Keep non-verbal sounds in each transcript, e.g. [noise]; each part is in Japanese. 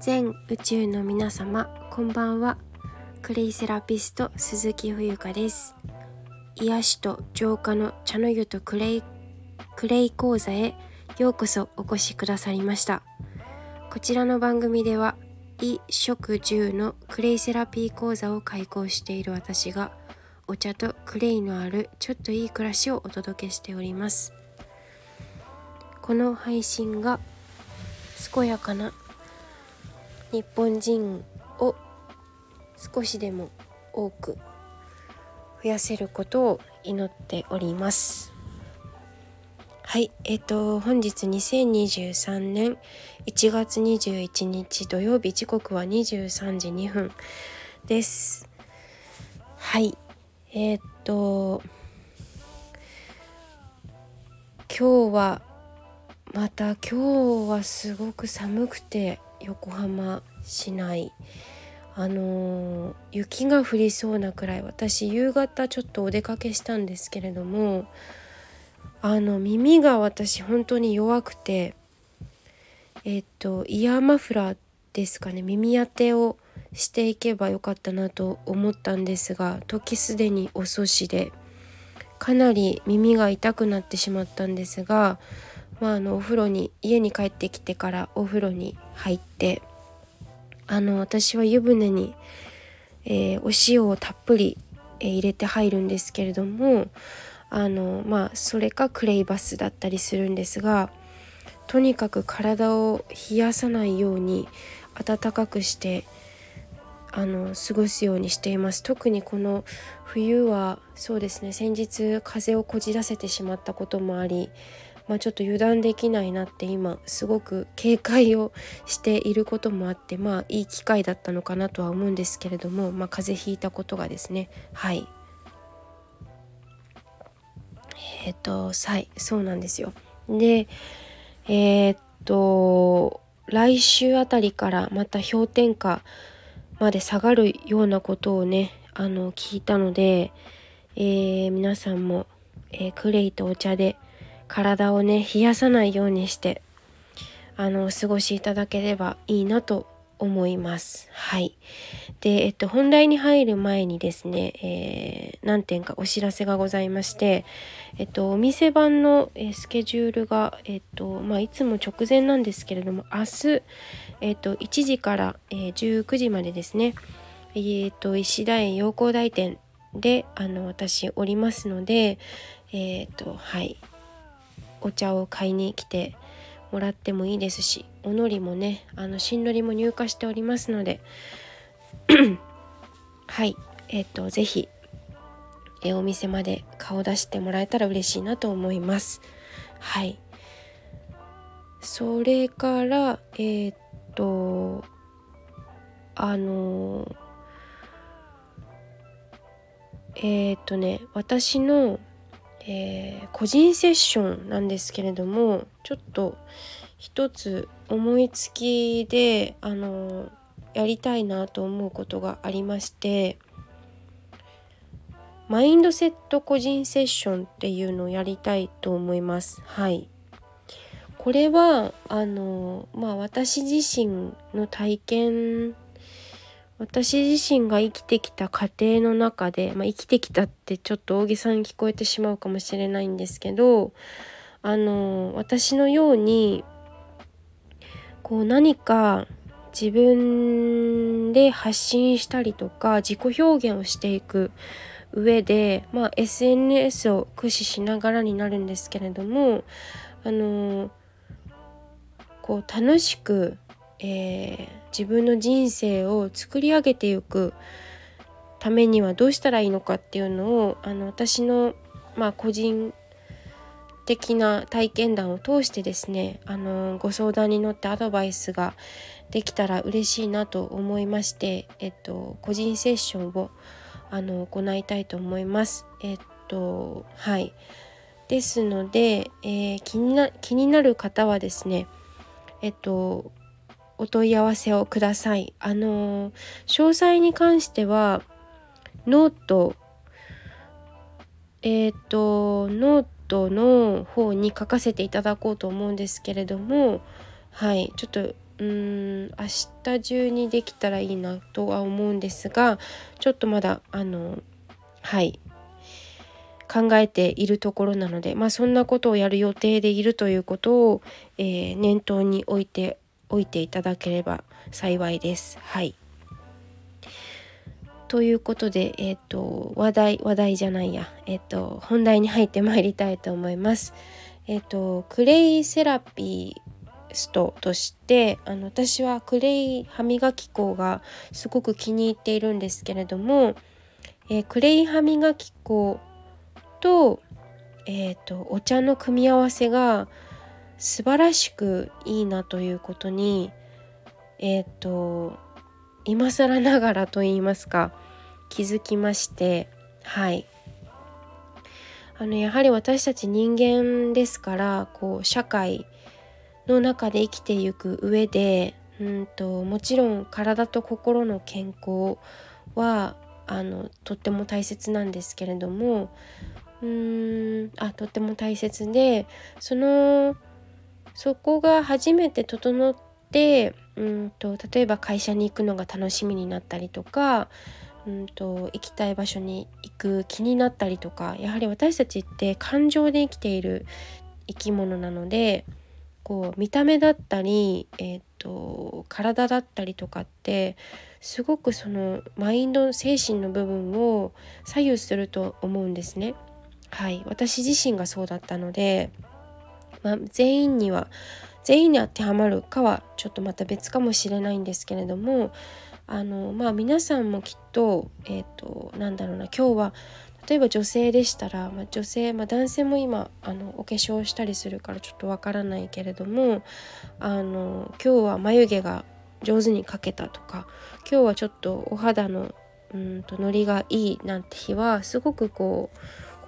全宇宙の皆様こんばんは。クレイセラピスト鈴木冬香です。癒しと浄化の茶の湯とクレイクレイ講座へようこそお越しくださりました。こちらの番組では衣食住のクレイセラピー講座を開講している私がお茶とクレイのあるちょっといい暮らしをお届けしております。この配信が健やかな日本人を少しでも多く増やせることを祈っております。はいえっ、ー、と本日2023年1月21日土曜日時刻は23時2分です。はいえっ、ー、と今日はまた今日はすごく寒くて横浜市内あの、雪が降りそうなくらい私夕方ちょっとお出かけしたんですけれどもあの耳が私本当に弱くてえっとイヤーマフラーですかね耳当てをしていけばよかったなと思ったんですが時すでに遅しでかなり耳が痛くなってしまったんですがまあ、あのお風呂に家に帰ってきてからお風呂に入ってあの私は湯船に、えー、お塩をたっぷり、えー、入れて入るんですけれどもあのまあそれかクレイバスだったりするんですがとにかく体を冷やさないように暖かくしてあの過ごすようにしています。特にこの冬はそうですね先日風邪をこじらせてしまったこともありまあ、ちょっと油断できないなって今すごく警戒をしていることもあってまあいい機会だったのかなとは思うんですけれども、まあ、風邪ひいたことがですねはい。えっ、ー、とさいそうなんですよ。でえー、っと来週あたりからまた氷点下まで下がるようなことをねあの聞いたので、えー、皆さんも、えー、クレイとお茶で体をね冷やさないようにしてあのお過ごしいただければいいなと思います。はい。で、えっと、本題に入る前にですね、えー、何点かお知らせがございまして、えっと、お店版の、えスケジュールが、えっと、まあ、いつも直前なんですけれども、明日、えっと、1時から、え、19時までですね、えっと、石田園陽光台店で、あの、私おりますので、えっと、はい、お茶を買いに来てもらってもいいですしおのりもねあの新のりも入荷しておりますので [coughs] はいえっ、と是非えお店まで顔出してもらえたら嬉しいなと思います。はい。それからえっ、とあのえっ、とね私のえー、個人セッションなんですけれどもちょっと一つ思いつきであのやりたいなと思うことがありましてマインドセット個人セッションっていうのをやりたいと思います。はい。これはあのまあ私自身の体験私自身が生きてきた過程の中で、まあ、生きてきたってちょっと大げさに聞こえてしまうかもしれないんですけどあの私のようにこう何か自分で発信したりとか自己表現をしていく上で、まあ、SNS を駆使しながらになるんですけれどもあのこう楽しくえー、自分の人生を作り上げていくためにはどうしたらいいのかっていうのをあの私の、まあ、個人的な体験談を通してですねあのご相談に乗ってアドバイスができたら嬉しいなと思いまして、えっと、個人セッションをあの行いたいと思います。えっとはいですので、えー、気にな気になる方はですねえっとお問い合わせをください。あの詳細に関してはノートえっ、ー、とノートの方に書かせていただこうと思うんですけれどもはいちょっとうん明日中にできたらいいなとは思うんですがちょっとまだあのはい考えているところなので、まあ、そんなことをやる予定でいるということを、えー、念頭に置いておいていただければ幸いです。はいということで、えっ、ー、と話題話題じゃないや、えっ、ー、と本題に入ってまいりたいと思います。えっ、ー、とクレイセラピストとしてあの私はクレイ歯磨き粉がすごく気に入っているんですけれども、えクレイ歯磨き粉と,、えーと、お茶の組み合わせが素晴らしくいいなということにえっ、ー、と今更ながらと言いますか気づきましてはい。あのやはり私たち人間ですからこう社会の中で生きていく上でうんともちろん体と心の健康はあのとっても大切なんですけれどもうーんあとっても大切でそのそこが初めて整ってうんと例えば会社に行くのが楽しみになったりとかうんと行きたい場所に行く気になったりとかやはり私たちって感情で生きている生き物なのでこう見た目だったり、えーと体だったりとかってすごくそのマインド精神の部分を左右すると思うんですね。はい私自身がそうだったので、まあ、全員には全員に当てはまるかはちょっとまた別かもしれないんですけれどもあのまあ皆さんもきっとえっ、ー、となんだろうな今日は例えば女性でしたら、まあ、女性、まあ、男性も今あのお化粧したりするからちょっとわからないけれどもあの今日は眉毛が上手に描けたとか今日はちょっとお肌のうんとノリがいいなんて日はすごくこう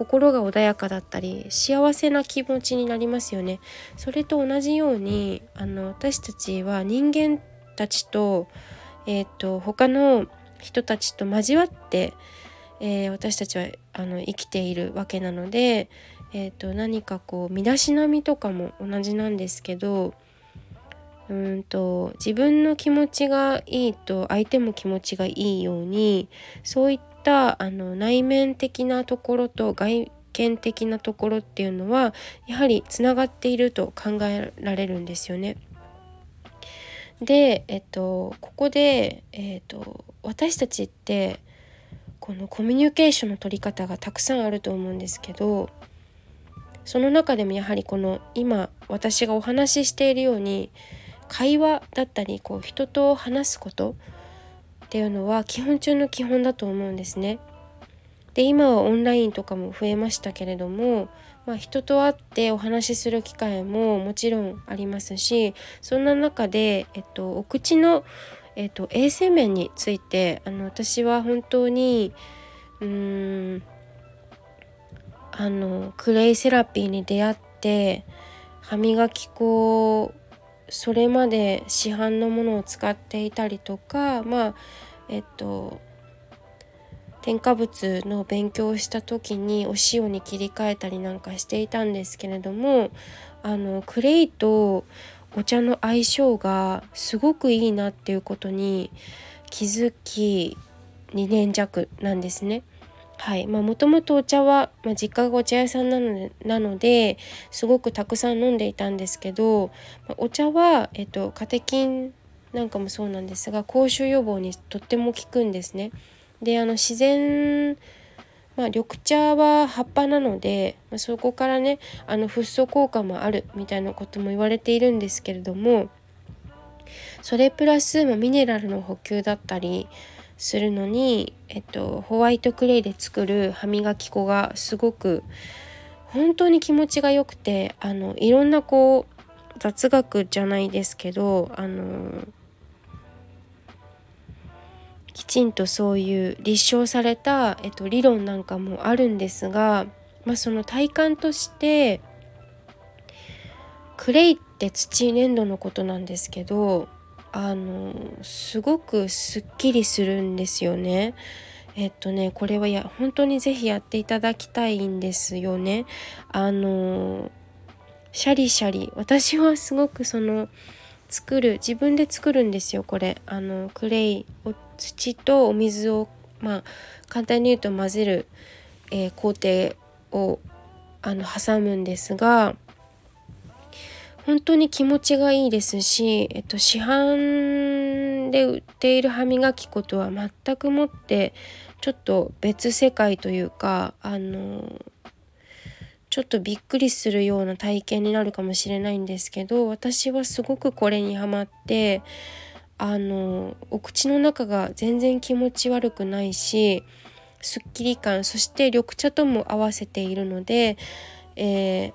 心が穏やかだったり幸せな気持ちになりますよね。それと同じようにあの私たちは人間たちと,、えーと、他の人たちと交わって、えー、私たちはあの生きているわけなので、えーと何かこう身だしなみとかも同じなんですけどうんと自分の気持ちがいいと相手も気持ちがいいようにそういっったあの内面的なところと外見的なところっていうのはやはりつながっていると考えられるんですよね。で、えっと、ここで、えっと、私たちってこのコミュニケーションの取り方がたくさんあると思うんですけどその中でもやはりこの今私がお話ししているように会話だったりこう人と話すことっていうのは基本中の基本だと思うんですね。で今はオンラインとかも増えましたけれども、まあ、人と会ってお話しする機会ももちろんありますしそんな中で、えっと、お口の、えっと、衛生面についてあの私は本当にうーんあのクレイセラピーに出会って歯磨き粉それまで市販のものを使っていたりとかまあえっと添加物の勉強をした時にお塩に切り替えたりなんかしていたんですけれどもあのクレイとお茶の相性がすごくいいなっていうことに気づき2年弱なんですね。はいまあ、もともとお茶は、まあ、実家がお茶屋さんなのでなのですごくたくさん飲んでいたんですけど、まあ、お茶は、えっと、カテキンなんかもそうなんですが口臭予防にとっても効くんですね。であの自然まあ、緑茶は葉っぱなので、まあ、そこからねあのフッ素効果もあるみたいなことも言われているんですけれどもそれプラス、まあ、ミネラルの補給だったりするのに、えっと、ホワイトクレイで作る歯磨き粉がすごく本当に気持ちが良くてあのいろんなこう雑学じゃないですけどあのきちんとそういう立証された、えっと、理論なんかもあるんですが、まあ、その体感としてクレイって土粘土のことなんですけどあのすごくすっきりするんですよね。えっとねこれはや本当に是非やっていただきたいんですよね。あのシャリシャリ私はすごくその作る自分で作るんですよこれあのクレイを土とお水をまあ簡単に言うと混ぜる、えー、工程をあの挟むんですが本当に気持ちがいいですし、えっと、市販で売っている歯磨き粉とは全くもってちょっと別世界というかあのちょっとびっくりするような体験になるかもしれないんですけど私はすごくこれにハマってあのお口の中が全然気持ち悪くないしすっきり感そして緑茶とも合わせているので、えー、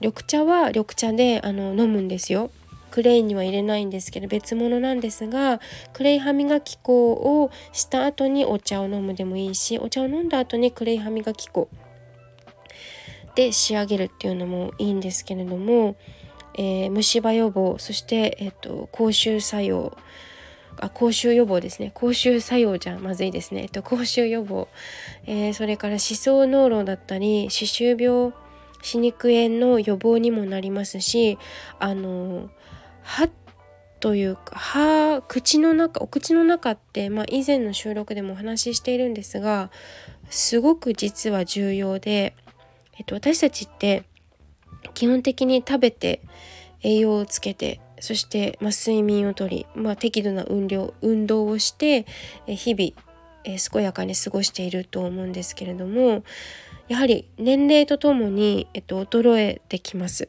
緑茶は緑茶であの飲むんですよ。クレイには入れないんですけど別物なんですがクレイ歯磨き粉をした後にお茶を飲むでもいいしお茶を飲んだ後にクレイ歯磨き粉で仕上げるっていうのもいいんですけれども、えー、虫歯予防そして、えーと、口臭作用あ口臭予防ですね。口臭作用じゃまずいですね、えっと、口臭予防、えー、それから歯槽膿漏だったり歯周病歯肉炎の予防にもなりますしあの歯というか歯口の中お口の中って、まあ、以前の収録でもお話ししているんですがすごく実は重要で、えっと、私たちって基本的に食べて栄養をつけてそして、まあ、睡眠をとり、まあ、適度な運動運動をして日々、健やかに過ごしていると思うんですけれどもやはり年齢とともに、えっと、衰えてきます。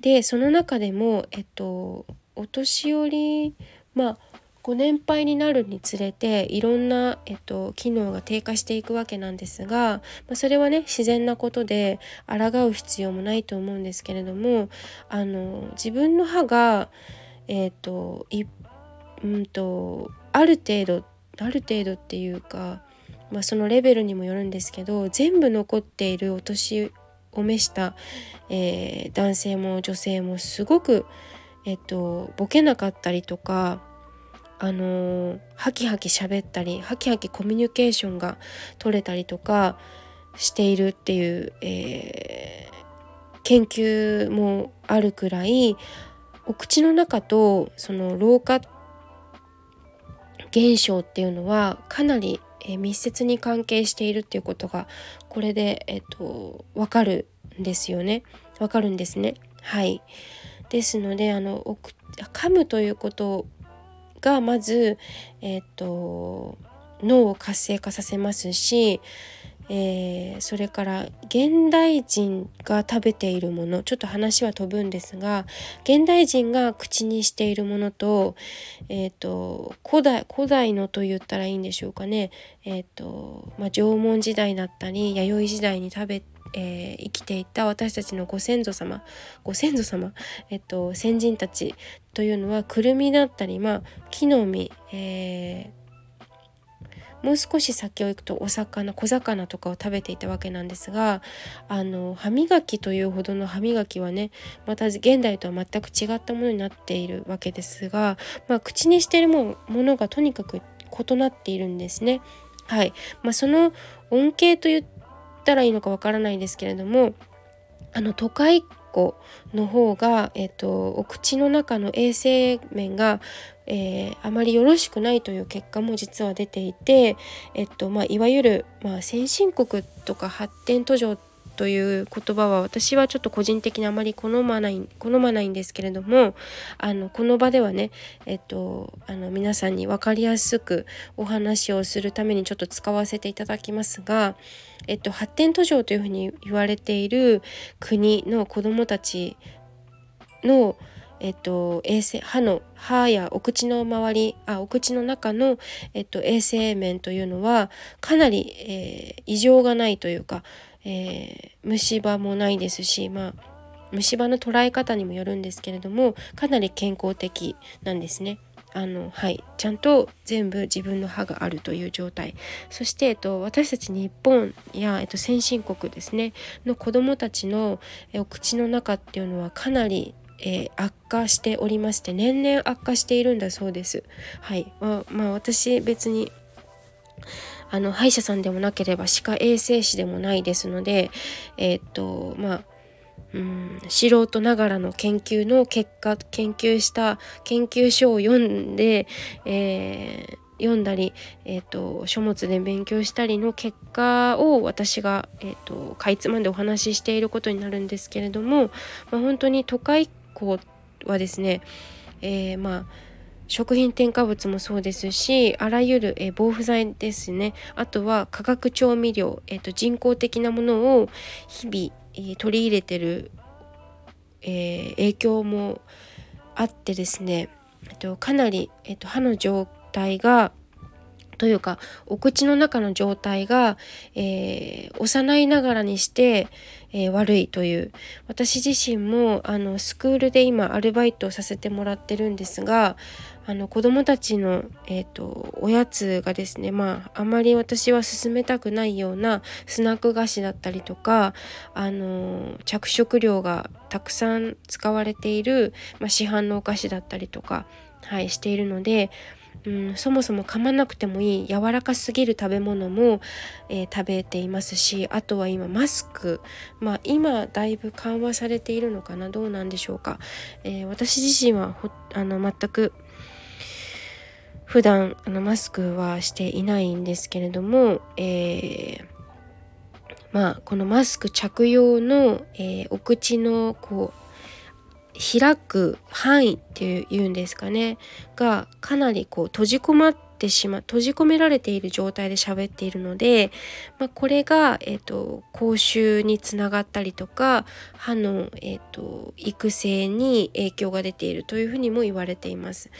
でその中でも、えっと、お年寄りまあご年配になるにつれていろんな、えっと、機能が低下していくわけなんですが、まあ、それはね自然なことで抗う必要もないと思うんですけれどもあの自分の歯が、えっというんとある程度ある程度っていうか、まあ、そのレベルにもよるんですけど全部残っているお年を召した、えー、男性も女性もすごく、えっと、ボケなかったりとかあの、ハキハキ喋ったりハキハキコミュニケーションが取れたりとかしているっていう、えー、研究もあるくらいお口の中とその老化現象っていうのはかなり、えー、密接に関係しているっていうことがこれで、えーと、分かるんですよね。分かるんですね。はい。ですのであの噛むということがまず、えーと、脳を活性化させますし、えー、それから現代人が食べているものちょっと話は飛ぶんですが現代人が口にしているものと,、えーと、古代古代のと言ったらいいんでしょうかね、えーとまあ、縄文時代だったり弥生時代に食べえー、生きていた私たちのご先祖様ご先祖様、えっと、先人たちというのはくるみだったり、まあ、木の実、えー、もう少し先を行くとお魚小魚とかを食べていたわけなんですがあの歯磨きというほどの歯磨きはねまた現代とは全く違ったものになっているわけですが、まあ、口にしてるものがとにかく異なっているんですね。はいまあ、その恩恵といったらいいのかわからないですけれどもあの都会の方が、えっと、お口の中の衛生面が、えー、あまりよろしくないという結果も実は出ていて、えっとまあ、いわゆる、まあ、先進国とか発展途上ってという言葉は私はちょっと個人的にあまり好まない好まないんですけれどもあのこの場ではね、えっと、あの皆さんに分かりやすくお話をするためにちょっと使わせていただきますが、えっと、発展途上というふうに言われている国の子どもたちのえっと、衛生歯の歯やお口の周りあお口の中の、えっと、衛生面というのはかなり、えー、異常がないというか、えー、虫歯もないですし、まあ、虫歯の捉え方にもよるんですけれどもかなり健康的なんですね。あのはいちゃんと全部自分の歯があるという状態そして、えっと、私たち日本や、えっと、先進国ですねの子どもたちのえお口の中っていうのはかなりえー、悪化しておりまして年々悪化しているんだそうです。はい、あ、まあ、私別にあの歯医者さんでもなければ歯科衛生士でもないですのでえー、っとまあうん、素人ながらの研究の結果研究した研究書を読んで、えー読んだり、えーと、書物で勉強したりの結果を私が、えーと、かいつまんでお話ししていることになるんですけれども、まあ、本当に都会校はですね、えー、まあ食品添加物もそうですしあらゆる、え、防腐剤ですね。あとは化学調味料、えーと、人工的なものを日々、えー、取り入れてる、えー、影響もあってですね、えー、とかなり、えー、と歯の状態がというかお口の中の状態が、えー、幼いながらにして、えー、悪いという。私自身もあのスクールで今アルバイトをさせてもらってるんですがあの子どもたちの、えーと、おやつがですねまああまり私は勧めたくないようなスナック菓子だったりとかあの着色料がたくさん使われている、まあ、市販のお菓子だったりとか、はい、しているのでうん、そもそも噛まなくてもいい柔らかすぎる食べ物も、えー、食べていますしあとは今マスク。まあ今だいぶ緩和されているのかな？どうなんでしょうか、えー、私自身はあの全く普段あのマスクはしていないんですけれども、えー、まあこのマスク着用の、え、お口のこう開く範囲っていうんですかねがかなりこう閉じ込まってしまう閉じ込められている状態で喋っているので、まあ、これが、えーと、口臭につながったりとか歯の、えーと、育成に影響が出ているというふうにも言われています。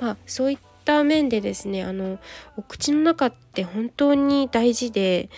まあ、そういった面でですねあのお口の中って本当に大事で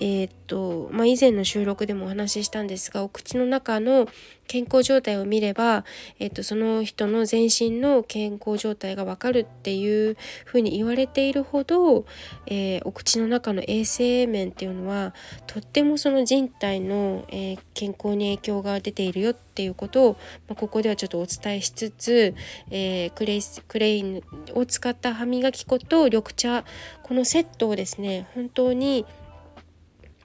えー、っとまあ、以前の収録でもお話ししたんですがお口の中の健康状態を見れば、えー、っとその人の全身の健康状態がわかるっていうふうに言われているほど、えー、お口の中の衛生面っていうのはとってもその人体の、え健康に影響が出ているよっていうことを、まあ、ここではちょっとお伝えしつつ、えクレイクレインを使った歯磨き粉と緑茶このセットをですね本当に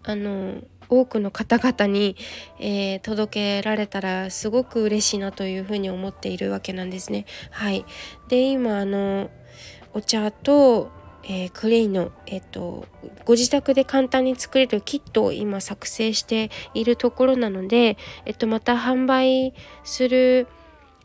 あの多くの方々に、えー、届けられたらすごく嬉しいなというふうに思っているわけなんですね。はい、で今あのお茶と、えー、クレイの、えーと、ご自宅で簡単に作れるキットを今作成しているところなので、えーと、また販売する、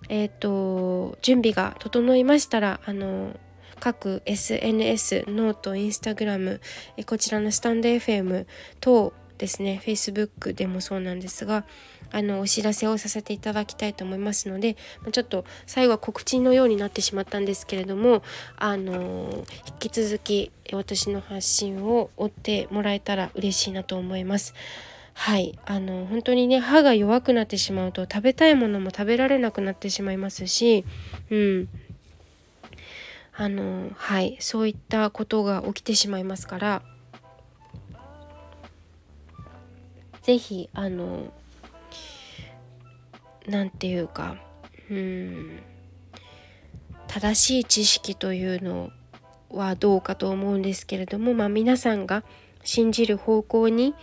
えーと準備が整いましたらあの各 SNS ノートインスタグラムこちらのスタンド FM 等ですね。Facebook でもそうなんですがあのお知らせをさせていただきたいと思いますのでちょっと最後は告知のようになってしまったんですけれどもあの引き続き私の発信を追ってもらえたら嬉しいなと思います。はい。あの本当にね歯が弱くなってしまうと食べたいものも食べられなくなってしまいますし、うん、あのはいそういったことが起きてしまいますから是非あの何て言うかうん正しい知識というのはどうかと思うんですけれども、まあ、皆さんが信じる方向に、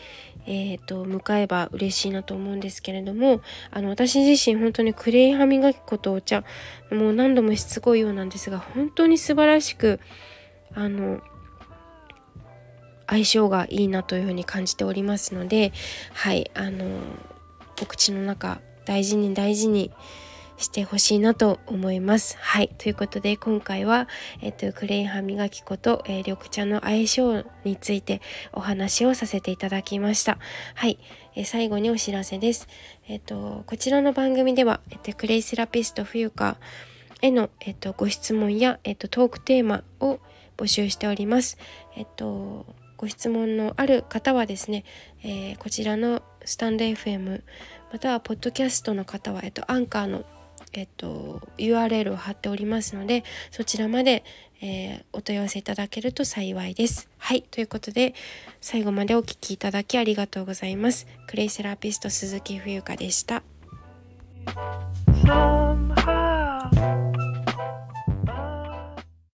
えーと、向かえば嬉しいなと思うんですけれどもあの私自身本当にクレイ歯磨き粉とお茶もう何度もしつこいようなんですが本当に素晴らしくあの相性がいいなというふうに感じておりますのではいあのお口の中大事に大事にしてほしいなと思います。はい。ということで今回は、えっと、クレイン歯磨き粉と、えー、緑茶の相性についてお話をさせていただきました。はい。えー、最後にお知らせです。えっと、こちらの番組では、えっと、クレイセラピスト冬香への、えっと、ご質問や、えっと、トークテーマを募集しております。えっと、ご質問のある方はですね、えー、こちらのスタンド FM またはポッドキャストの方は、えっと、アンカーのえっと、URL を貼っておりますのでそちらまで、えー、お問い合わせいただけると幸いです。はいということで最後までお聴きいただきありがとうございます。クレイセラピスト鈴木冬香でした。